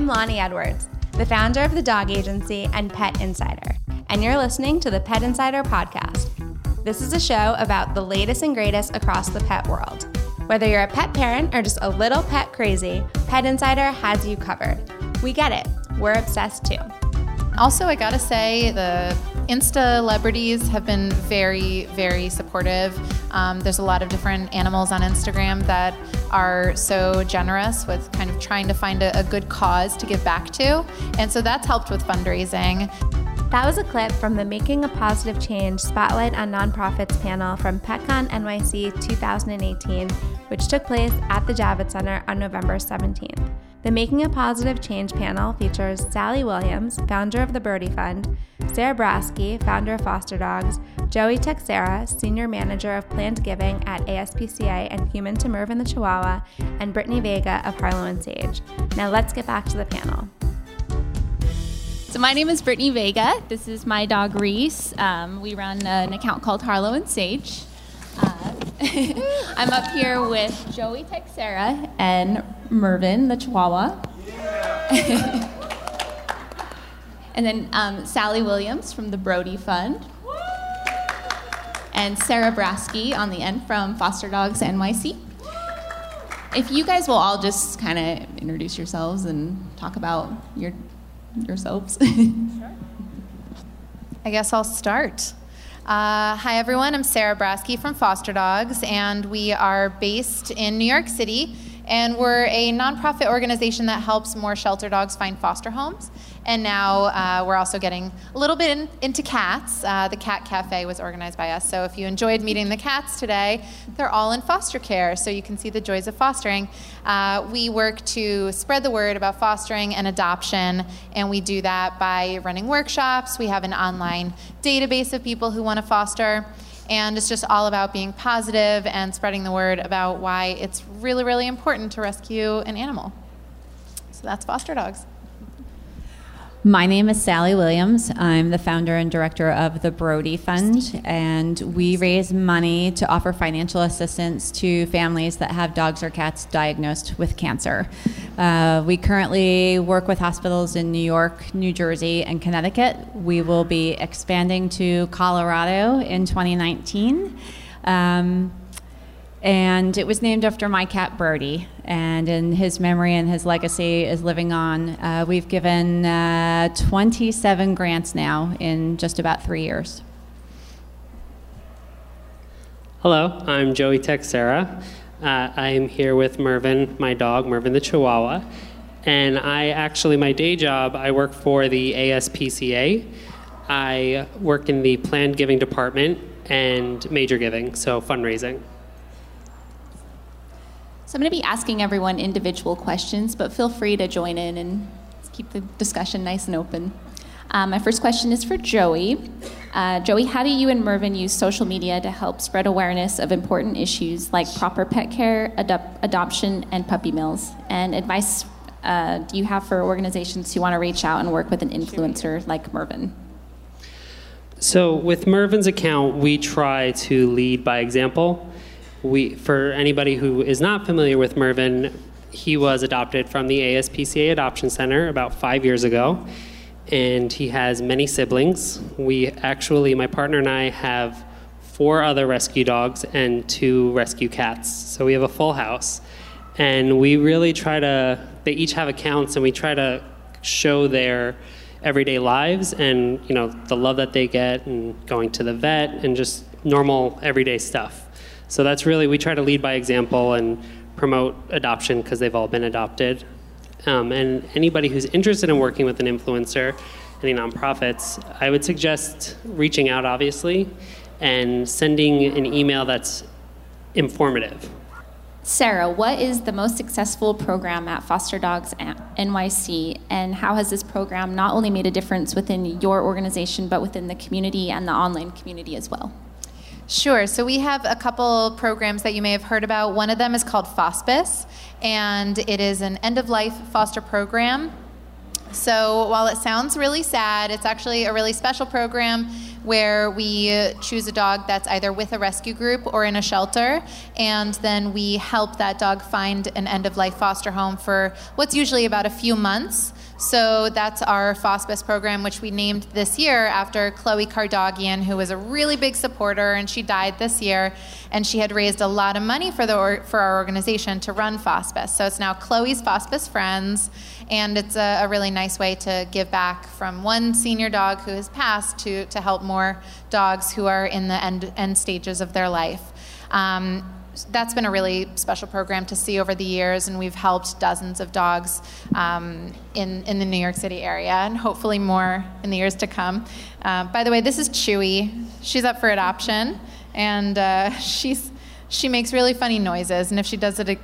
I'm Lonnie Edwards, the founder of the dog agency and Pet Insider, and you're listening to the Pet Insider podcast. This is a show about the latest and greatest across the pet world. Whether you're a pet parent or just a little pet crazy, Pet Insider has you covered. We get it, we're obsessed too. Also, I gotta say, the Insta celebrities have been very, very supportive. Um, there's a lot of different animals on Instagram that are so generous with kind of trying to find a, a good cause to give back to. And so that's helped with fundraising. That was a clip from the Making a Positive Change Spotlight on Nonprofits panel from PetCon NYC 2018, which took place at the Javits Center on November 17th. The Making a Positive Change panel features Sally Williams, founder of the Brody Fund, Sarah Brasky, founder of Foster Dogs, Joey Texera, senior manager of Planned Giving at ASPCA and Human to Mervin the Chihuahua, and Brittany Vega of Harlow and Sage. Now let's get back to the panel. So my name is Brittany Vega. This is my dog Reese. Um, we run an account called Harlow and Sage. I'm up here with Joey Texera and Mervin, the Chihuahua. and then um, Sally Williams from the Brody Fund. And Sarah Brasky on the end from Foster Dogs NYC. If you guys will all just kind of introduce yourselves and talk about your yourselves. I guess I'll start. Uh, hi, everyone. I'm Sarah Brasky from Foster Dogs, and we are based in New York City. And we're a nonprofit organization that helps more shelter dogs find foster homes. And now uh, we're also getting a little bit in, into cats. Uh, the Cat Cafe was organized by us. So if you enjoyed meeting the cats today, they're all in foster care, so you can see the joys of fostering. Uh, we work to spread the word about fostering and adoption, and we do that by running workshops. We have an online database of people who want to foster. And it's just all about being positive and spreading the word about why it's really, really important to rescue an animal. So that's foster dogs. My name is Sally Williams. I'm the founder and director of the Brody Fund, and we raise money to offer financial assistance to families that have dogs or cats diagnosed with cancer. Uh, we currently work with hospitals in New York, New Jersey, and Connecticut. We will be expanding to Colorado in 2019. Um, and it was named after my cat Brody. And in his memory and his legacy is living on. Uh, we've given uh, 27 grants now in just about three years. Hello, I'm Joey Texera. Uh, I am here with Mervin, my dog, Mervin the Chihuahua. And I actually, my day job, I work for the ASPCA. I work in the planned giving department and major giving, so fundraising. So I'm going to be asking everyone individual questions, but feel free to join in and keep the discussion nice and open. Um, my first question is for Joey. Uh, Joey, how do you and Mervin use social media to help spread awareness of important issues like proper pet care, adop- adoption, and puppy mills? And advice uh, do you have for organizations who want to reach out and work with an influencer like Mervin? So, with Mervin's account, we try to lead by example we, for anybody who is not familiar with Mervin, he was adopted from the ASPCA Adoption Center about five years ago, and he has many siblings. We actually, my partner and I, have four other rescue dogs and two rescue cats, so we have a full house. And we really try to, they each have accounts, and we try to show their everyday lives and you know the love that they get and going to the vet and just normal everyday stuff so that's really, we try to lead by example and promote adoption because they've all been adopted. Um, and anybody who's interested in working with an influencer, any nonprofits, I would suggest reaching out, obviously, and sending an email that's informative. Sarah, what is the most successful program at Foster Dogs NYC, and how has this program not only made a difference within your organization, but within the community and the online community as well? Sure. So we have a couple programs that you may have heard about. One of them is called Fospice, and it is an end of life foster program. So while it sounds really sad, it's actually a really special program. where we choose a dog that's either with a rescue group or in a shelter, and then we help that dog find an end of life foster home for what's usually about a few months. So that's our Fospice program, which we named this year after Chloe Kardoggian, who was a really big supporter, and she died this year. And she had raised a lot of money for the for our organization to run Fospice. So it's now Chloe's Fospice Friends, and it's a, a really nice way to give back from one senior dog who has passed to to help more dogs who are in the end end stages of their life. Um, that's been a really special program to see over the years, and we've helped dozens of dogs um, in, in the New York City area, and hopefully more in the years to come. Uh, by the way, this is Chewy. She's up for adoption, and uh, she's she makes really funny noises, and if she does it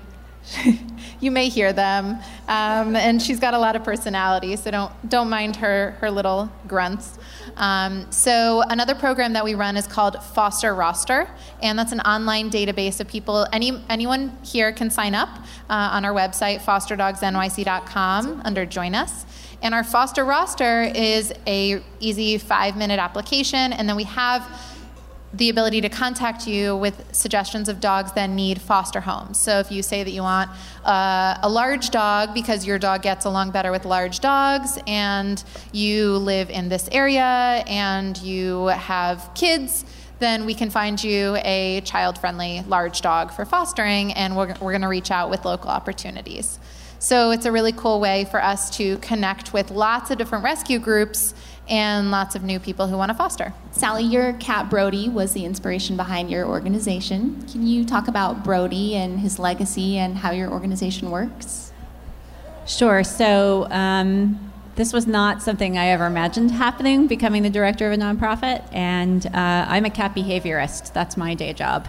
you may hear them. Um, and she's got a lot of personality, so don't, don't mind her, her little grunts. Um, so, another program that we run is called Foster Roster, and that's an online database of people. Any, anyone here can sign up uh, on our website, fosterdogsnyc.com, under Join Us. And our foster roster is a easy five minute application, and then we have the ability to contact you with suggestions of dogs that need foster homes. So if you say that you want uh, a large dog because your dog gets along better with large dogs, and you live in this area and you have kids, then we can find you a child friendly large dog for fostering, and we're, we're going to reach out with local opportunities. So it's a really cool way for us to connect with lots of different rescue groups and lots of new people who want to foster. Sally, your cat Brody was the inspiration behind your organization. Can you talk about Brody and his legacy and how your organization works? Sure. So, um, this was not something I ever imagined happening, becoming the director of a nonprofit. And uh, I'm a cat behaviorist, that's my day job.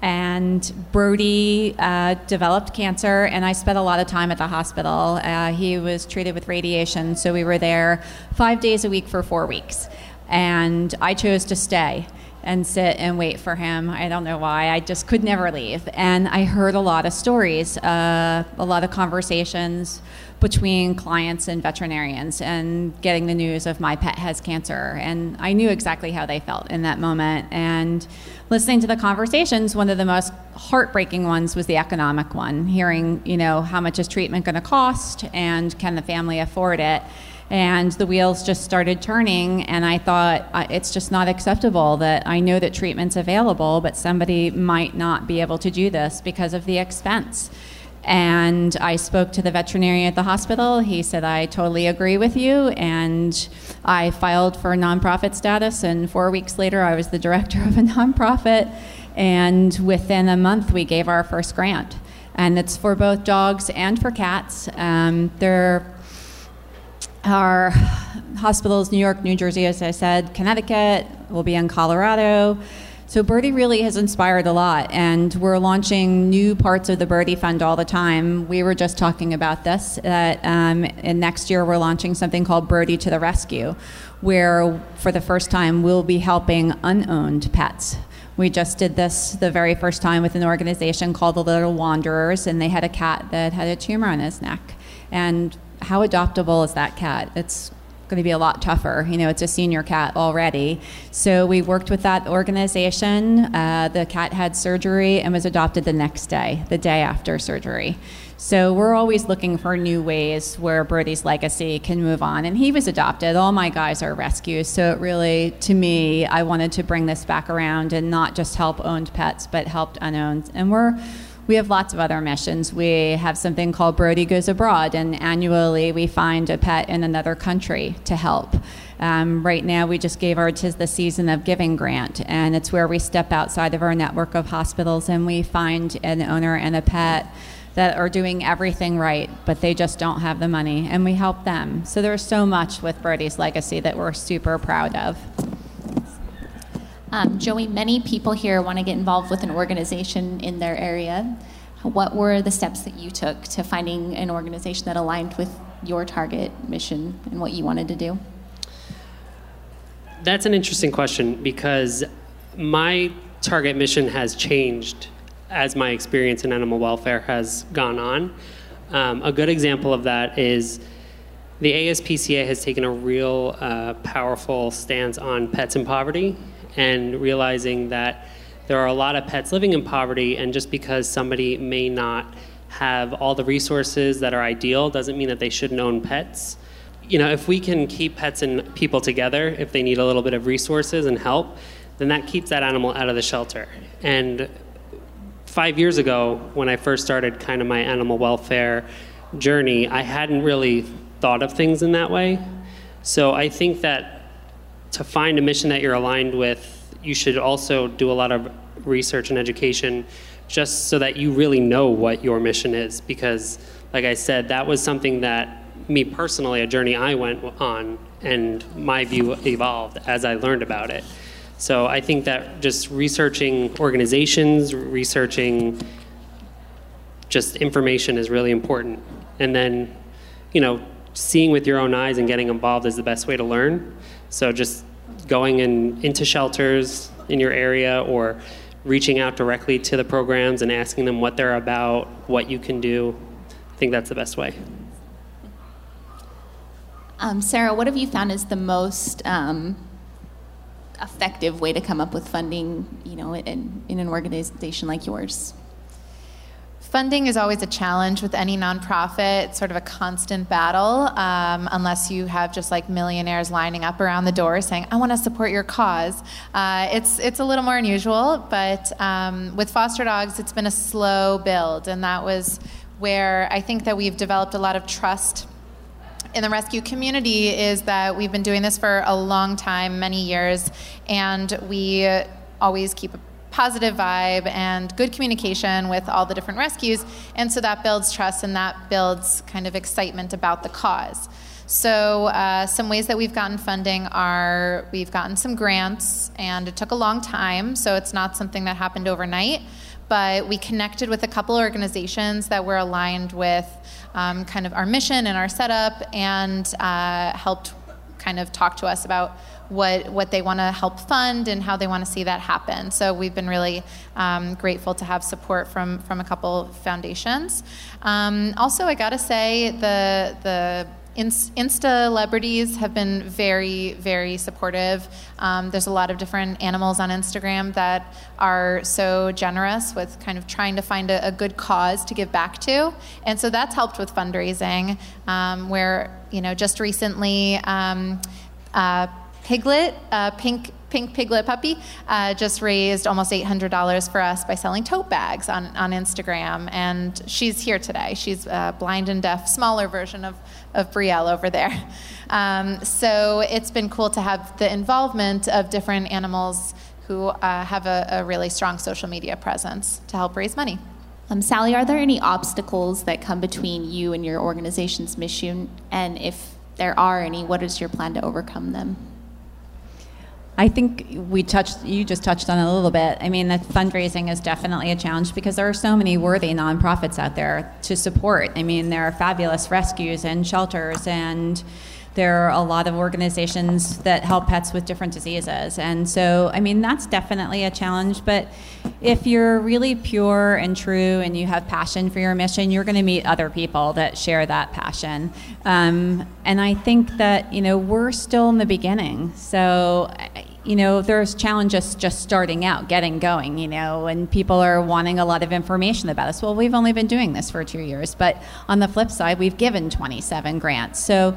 And Brody uh, developed cancer, and I spent a lot of time at the hospital. Uh, he was treated with radiation, so we were there five days a week for four weeks. And I chose to stay and sit and wait for him. I don't know why. I just could never leave. And I heard a lot of stories, uh, a lot of conversations between clients and veterinarians, and getting the news of my pet has cancer. And I knew exactly how they felt in that moment. And listening to the conversations, one of the most heartbreaking ones was the economic one, hearing, you know, how much is treatment going to cost and can the family afford it? And the wheels just started turning and i thought it's just not acceptable that i know that treatment's available but somebody might not be able to do this because of the expense. And i spoke to the veterinarian at the hospital. He said i totally agree with you and i filed for nonprofit status and four weeks later i was the director of a nonprofit and within a month we gave our first grant. And it's for both dogs and for cats. Um, they're our hospitals, New York, New Jersey, as I said, Connecticut, we'll be in Colorado. So Brody really has inspired a lot, and we're launching new parts of the Brody Fund all the time. We were just talking about this that um, and next year we're launching something called Brody to the Rescue, where for the first time we'll be helping unowned pets. We just did this the very first time with an organization called the Little Wanderers, and they had a cat that had a tumor on his neck, and how adoptable is that cat? It's going to be a lot tougher. You know, it's a senior cat already. So we worked with that organization. Uh, the cat had surgery and was adopted the next day, the day after surgery. So we're always looking for new ways where Brody's legacy can move on. And he was adopted. All my guys are rescues. So it really, to me, I wanted to bring this back around and not just help owned pets, but helped unowned. And we're we have lots of other missions. We have something called Brody Goes Abroad, and annually we find a pet in another country to help. Um, right now, we just gave our Tis the Season of Giving grant, and it's where we step outside of our network of hospitals and we find an owner and a pet that are doing everything right, but they just don't have the money, and we help them. So there's so much with Brody's legacy that we're super proud of. Um, Joey, many people here want to get involved with an organization in their area. What were the steps that you took to finding an organization that aligned with your target mission and what you wanted to do? That's an interesting question because my target mission has changed as my experience in animal welfare has gone on. Um, a good example of that is the ASPCA has taken a real uh, powerful stance on pets in poverty and realizing that there are a lot of pets living in poverty, and just because somebody may not have all the resources that are ideal doesn't mean that they shouldn't own pets. You know, if we can keep pets and people together, if they need a little bit of resources and help, then that keeps that animal out of the shelter. And five years ago, when I first started kind of my animal welfare journey, I hadn't really thought of things in that way. So I think that to find a mission that you're aligned with, you should also do a lot of research and education just so that you really know what your mission is. Because, like I said, that was something that me personally, a journey I went on, and my view evolved as I learned about it. So I think that just researching organizations, researching just information is really important. And then, you know, seeing with your own eyes and getting involved is the best way to learn. So just going in, into shelters in your area or reaching out directly to the programs and asking them what they're about, what you can do. I think that's the best way. Um, Sarah, what have you found is the most um, effective way to come up with funding, you know, in, in an organization like yours? Funding is always a challenge with any nonprofit. It's sort of a constant battle, um, unless you have just like millionaires lining up around the door saying, "I want to support your cause." Uh, it's it's a little more unusual, but um, with foster dogs, it's been a slow build, and that was where I think that we've developed a lot of trust in the rescue community. Is that we've been doing this for a long time, many years, and we always keep a positive vibe and good communication with all the different rescues. And so that builds trust and that builds kind of excitement about the cause. So, uh, some ways that we've gotten funding are we've gotten some grants, and it took a long time, so it's not something that happened overnight. But we connected with a couple organizations that were aligned with um, kind of our mission and our setup, and uh, helped kind of talk to us about what what they want to help fund and how they want to see that happen. So we've been really um, grateful to have support from from a couple foundations. Um, also, I got to say the the Insta celebrities have been very, very supportive. Um, there's a lot of different animals on Instagram that are so generous with kind of trying to find a, a good cause to give back to, and so that's helped with fundraising. Um, where you know, just recently. Um, uh, Piglet, uh, pink pink piglet puppy, uh, just raised almost $800 for us by selling tote bags on, on Instagram. And she's here today. She's a blind and deaf, smaller version of, of Brielle over there. Um, so it's been cool to have the involvement of different animals who uh, have a, a, really strong social media presence to help raise money. Um, Sally, are there any obstacles that come between you and your organization's mission? And if there are any, what is your plan to overcome them? I think we touched, you just touched on it a little bit. I mean, fundraising is definitely a challenge because there are so many worthy nonprofits out there to support. I mean, there are fabulous rescues and shelters, and there are a lot of organizations that help pets with different diseases. And so, I mean, that's definitely a challenge. But if you're really pure and true and you have passion for your mission, you're going to meet other people that share that passion. Um, and I think that, you know, we're still in the beginning. So, you know, there's challenges just starting out, getting going, you know, and people are wanting a lot of information about us. Well, we've only been doing this for two years, but on the flip side, we've given 27 grants. So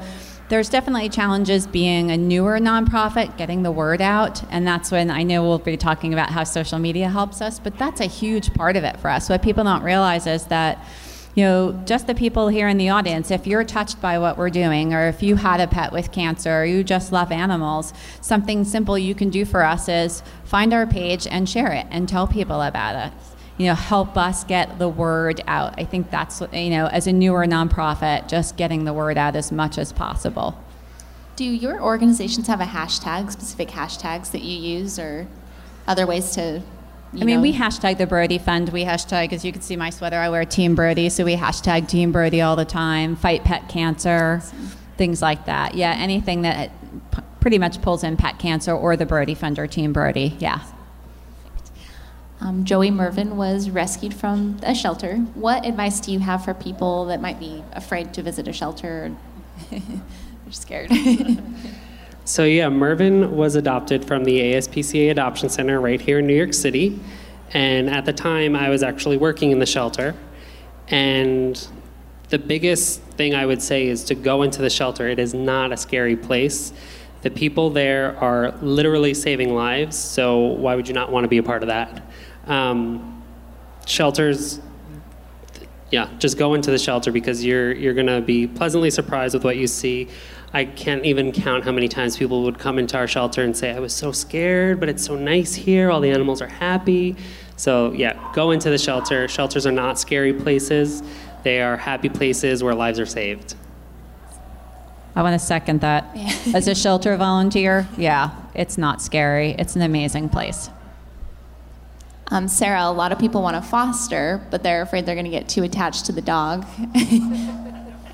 there's definitely challenges being a newer nonprofit, getting the word out, and that's when I know we'll be talking about how social media helps us, but that's a huge part of it for us. What people don't realize is that you know, just the people here in the audience, if you're touched by what we're doing, or if you had a pet with cancer, or you just love animals, something simple you can do for us is find our page and share it and tell people about it. You know, help us get the word out. I think that's, you know, as a newer nonprofit, just getting the word out as much as possible. Do your organizations have a hashtag, specific hashtags that you use, or other ways to I mean, know. we hashtag the Brody Fund. We hashtag, as you can see my sweater, I wear Team Brody, so we hashtag Team Brody all the time. Fight pet cancer, things like that. Yeah, anything that p- pretty much pulls in pet cancer or the Brody Fund or Team Brody. Yeah. Um, Joey Mervin was rescued from a shelter. What advice do you have for people that might be afraid to visit a shelter? They're scared. So yeah, Mervin was adopted from the ASPCA Adoption Center right here in New York City. And at the time, I was actually working in the shelter. And the biggest thing I would say is to go into the shelter. It is not a scary place. The people there are literally saving lives, so why would you not want to be a part of that? Um, shelters, yeah, just go into the shelter because you're you're gonna be pleasantly surprised with what you see. I can't even count how many times people would come into our shelter and say, "I was so scared, but it's so nice here. All the animals are happy." So yeah, go into the shelter. Shelters are not scary places. They are happy places where lives are saved. I want to second that. As a shelter volunteer, yeah, it's not scary. It's an amazing place. Um, Sarah, a lot of people want to foster, but they're afraid they're going to get too attached to the dog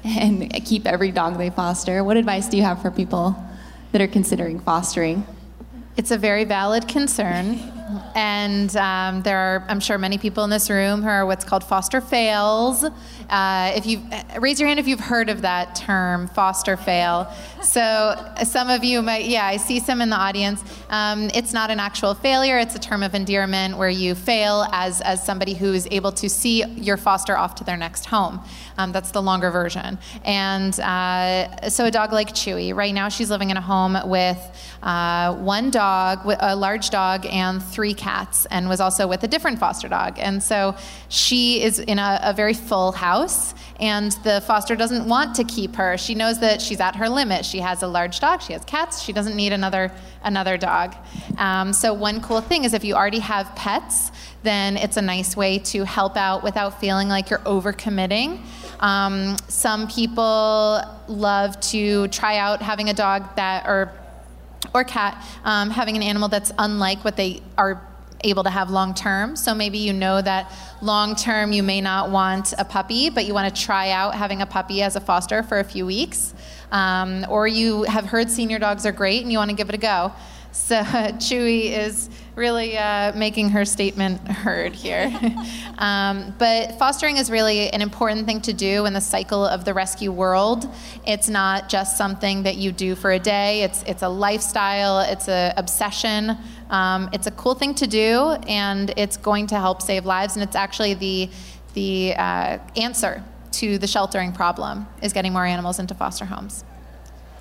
and keep every dog they foster. What advice do you have for people that are considering fostering? It's a very valid concern. And um, there are, I'm sure, many people in this room who are what's called foster fails. Uh, if you raise your hand if you've heard of that term, foster fail. So some of you might, yeah, I see some in the audience. Um, it's not an actual failure; it's a term of endearment where you fail as as somebody who is able to see your foster off to their next home. Um, that's the longer version. And uh, so a dog like Chewy, right now she's living in a home with uh, one dog, a large dog, and three cats, and was also with a different foster dog. And so she is in a, a very full house, and the foster doesn't want to keep her. She knows that she's at her limit. She has a large dog, she has cats, she doesn't need another another dog. Um, so one cool thing is if you already have pets, then it's a nice way to help out without feeling like you're overcommitting. Um, some people love to try out having a dog that or or cat um, having an animal that's unlike what they are able to have long term. So maybe you know that long term you may not want a puppy, but you want to try out having a puppy as a foster for a few weeks. Um, or you have heard senior dogs are great and you want to give it a go. So Chewy is really uh, making her statement heard here. um, but fostering is really an important thing to do in the cycle of the rescue world. It's not just something that you do for a day. It's it's a lifestyle. It's an obsession. Um, it's a cool thing to do, and it's going to help save lives. And it's actually the the uh, answer to the sheltering problem is getting more animals into foster homes.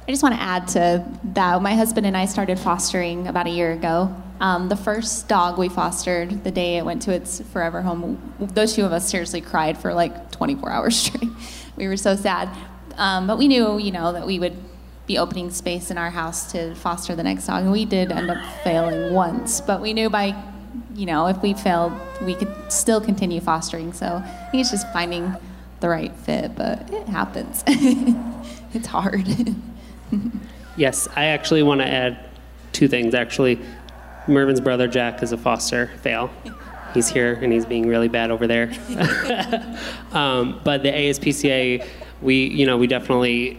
I just want to add to that. My husband and I started fostering about a year ago. Um, the first dog we fostered, the day it went to its forever home, those two of us seriously cried for like 24 hours straight. we were so sad. Um, but we knew, you know, that we would be opening space in our house to foster the next dog. And we did end up failing once, but we knew by, you know, if we failed, we could still continue fostering. So I think it's just finding the right fit, but it happens. it's hard. yes, I actually want to add two things. Actually, Mervin's brother Jack is a foster fail. He's here and he's being really bad over there. um, but the ASPCA, we you know we definitely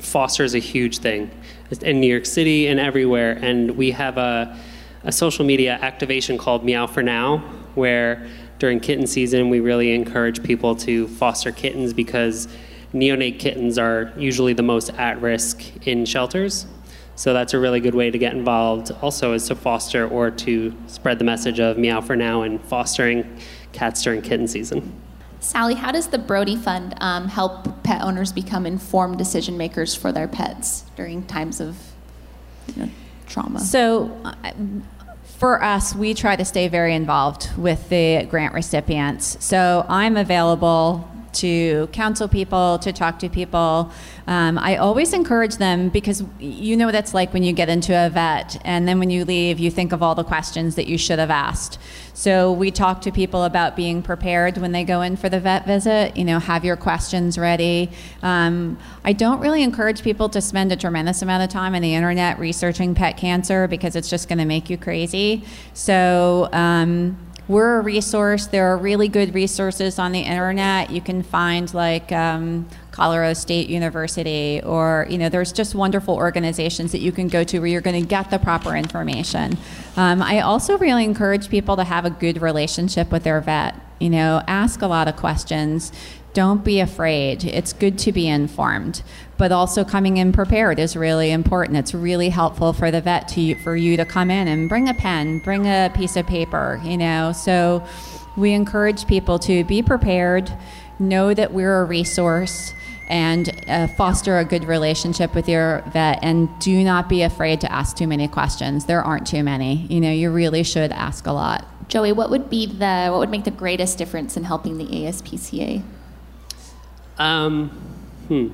foster is a huge thing in New York City and everywhere. And we have a, a social media activation called Meow for Now, where during kitten season we really encourage people to foster kittens because neonate kittens are usually the most at risk in shelters. So that's a really good way to get involved. Also, is to foster or to spread the message of Meow for Now and fostering cats during kitten season. Sally, how does the Brody Fund um, help pet owners become informed decision makers for their pets during times of you know, trauma? So, uh, for us, we try to stay very involved with the grant recipients. So, I'm available to counsel people, to talk to people. Um, I always encourage them because you know what it's like when you get into a vet and then when you leave, you think of all the questions that you should have asked. So we talk to people about being prepared when they go in for the vet visit. You know, have your questions ready. Um, I don't really encourage people to spend a tremendous amount of time on the internet researching pet cancer because it's just going to make you crazy. So, um, we're a resource. There are really good resources on the internet. You can find like um, Colorado State University, or you know, there's just wonderful organizations that you can go to where you're going to get the proper information. Um, I also really encourage people to have a good relationship with their vet. You know, ask a lot of questions. Don't be afraid. It's good to be informed, but also coming in prepared is really important. It's really helpful for the vet to for you to come in and bring a pen, bring a piece of paper, you know. So we encourage people to be prepared, know that we're a resource and uh, foster a good relationship with your vet and do not be afraid to ask too many questions there aren't too many you know you really should ask a lot joey what would be the what would make the greatest difference in helping the aspca um, hmm.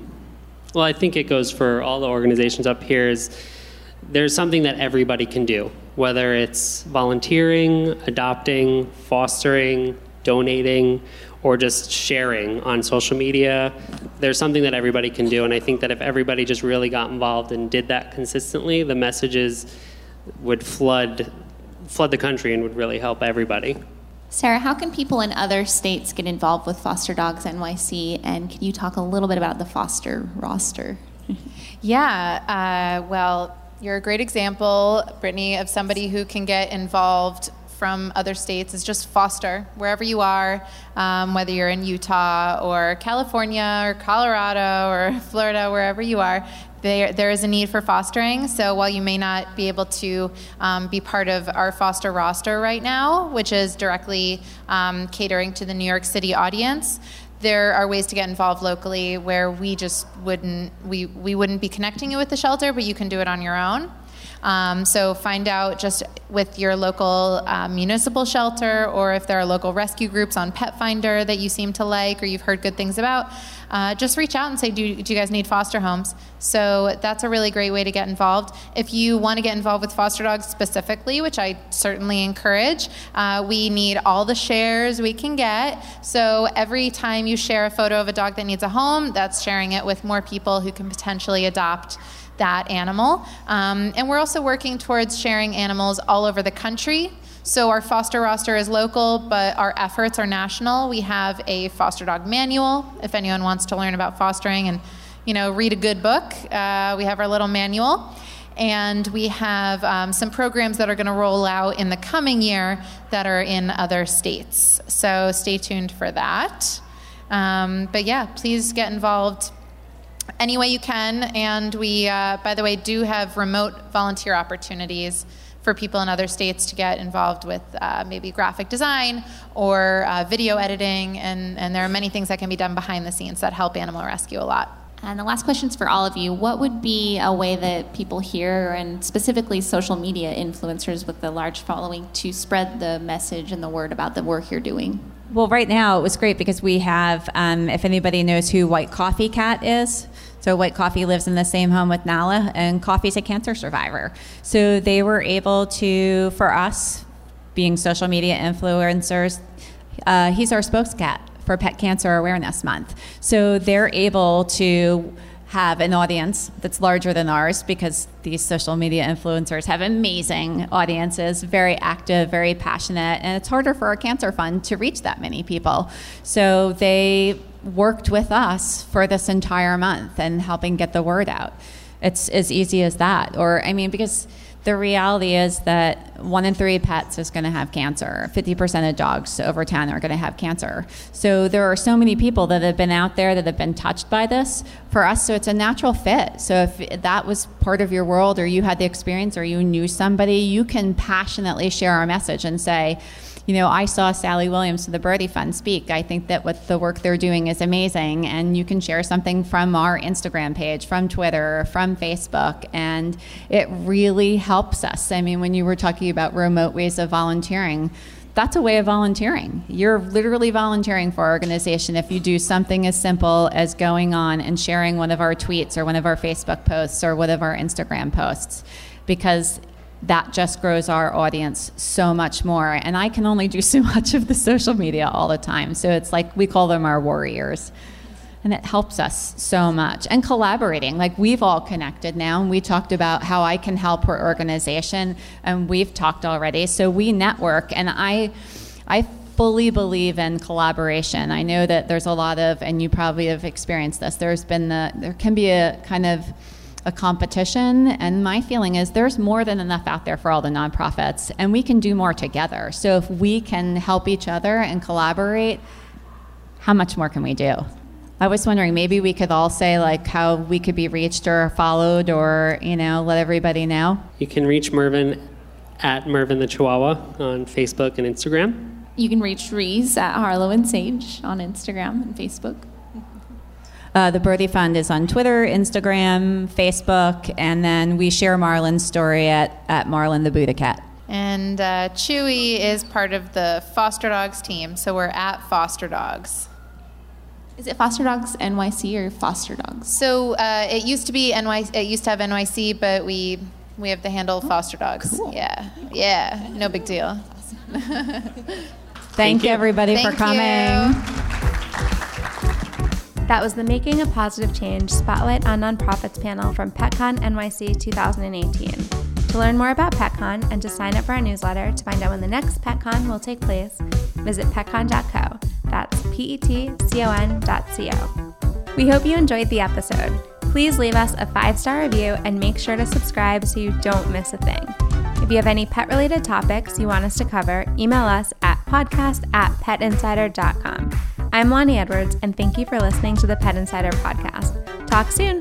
Well, I think it goes for all the organizations up here. Is there's something that everybody can do, whether it's volunteering, adopting, fostering, donating, or just sharing on social media. There's something that everybody can do, and I think that if everybody just really got involved and did that consistently, the messages would flood flood the country and would really help everybody. Sarah, how can people in other states get involved with Foster Dogs NYC? And can you talk a little bit about the foster roster? yeah, uh, well, you're a great example, Brittany, of somebody who can get involved from other states is just foster wherever you are, um, whether you're in Utah or California or Colorado or Florida, wherever you are there, there is a need for fostering. So while you may not be able to um, be part of our foster roster right now, which is directly um, catering to the New York City audience, there are ways to get involved locally where we just wouldn't we, we wouldn't be connecting you with the shelter, but you can do it on your own. Um, so find out just with your local uh, municipal shelter or if there are local rescue groups on Petfinder that you seem to like or you've heard good things about. Uh, just reach out and say, do, do you guys need foster homes? So that's a really great way to get involved. If you want to get involved with foster dogs specifically, which I certainly encourage, uh, we need all the shares we can get. So every time you share a photo of a dog that needs a home, that's sharing it with more people who can potentially adopt that animal. Um, and we're also working towards sharing animals all over the country. So our foster roster is local, but our efforts are national. We have a foster dog manual. If anyone wants to learn about fostering and you know read a good book, uh, we have our little manual. And we have um, some programs that are going to roll out in the coming year that are in other states. So stay tuned for that. Um, but yeah, please get involved any way you can. And we, uh, by the way, do have remote volunteer opportunities for people in other states to get involved with uh, maybe graphic design or uh, video editing. And, and there are many things that can be done behind the scenes that help animal rescue a lot. And the last question is for all of you. What would be a way that people here, and specifically social media influencers with a large following, to spread the message and the word about the work you're doing? Well, right now it was great because we have, um, if anybody knows who White Coffee Cat is, so White Coffee lives in the same home with Nala, and Coffee's a cancer survivor. So they were able to, for us, being social media influencers, uh, he's our spokescat for Pet Cancer Awareness Month. So they're able to have an audience that's larger than ours because these social media influencers have amazing audiences, very active, very passionate, and it's harder for a cancer fund to reach that many people. So they worked with us for this entire month and helping get the word out. It's as easy as that. Or, I mean, because the reality is that one in three pets is going to have cancer. 50% of dogs over 10 are going to have cancer. So there are so many people that have been out there that have been touched by this for us. So it's a natural fit. So if that was part of your world or you had the experience or you knew somebody, you can passionately share our message and say, you know, I saw Sally Williams to the Brody Fund speak. I think that what the work they're doing is amazing, and you can share something from our Instagram page, from Twitter, from Facebook, and it really helps us. I mean, when you were talking about remote ways of volunteering, that's a way of volunteering. You're literally volunteering for our organization if you do something as simple as going on and sharing one of our tweets or one of our Facebook posts or one of our Instagram posts because that just grows our audience so much more. And I can only do so much of the social media all the time. So it's like we call them our warriors. And it helps us so much. And collaborating, like we've all connected now, and we talked about how I can help her organization, and we've talked already. So we network, and I, I fully believe in collaboration. I know that there's a lot of, and you probably have experienced this. There's been the, there can be a kind of a competition. And my feeling is there's more than enough out there for all the nonprofits, and we can do more together. So if we can help each other and collaborate, how much more can we do? I was wondering maybe we could all say like how we could be reached or followed or, you know, let everybody know. You can reach Mervin at Mervin the Chihuahua on Facebook and Instagram. You can reach Reese at Harlow and Sage on Instagram and Facebook. Uh, the Brody Fund is on Twitter, Instagram, Facebook, and then we share Marlin's story at, at Marlin the Buddha Cat. And uh, Chewy is part of the Foster Dogs team, so we're at Foster Dogs. Is it Foster Dogs NYC or Foster Dogs? So uh, it used to be NY. It used to have NYC, but we we have the handle Foster Dogs. cool. Yeah, yeah, no big deal. Thank, you. everybody Thank for coming. That was the Making a Positive Change Spotlight on Nonprofits panel from PetCon NYC 2018. To learn more about PetCon and to sign up for our newsletter to find out when the next PetCon will take place, visit petcon.co. That's P E T C O N dot C O. We hope you enjoyed the episode. Please leave us a five star review and make sure to subscribe so you don't miss a thing. If you have any pet related topics you want us to cover, email us at podcast at petinsider.com. I'm Lonnie Edwards, and thank you for listening to the Pet Insider podcast. Talk soon.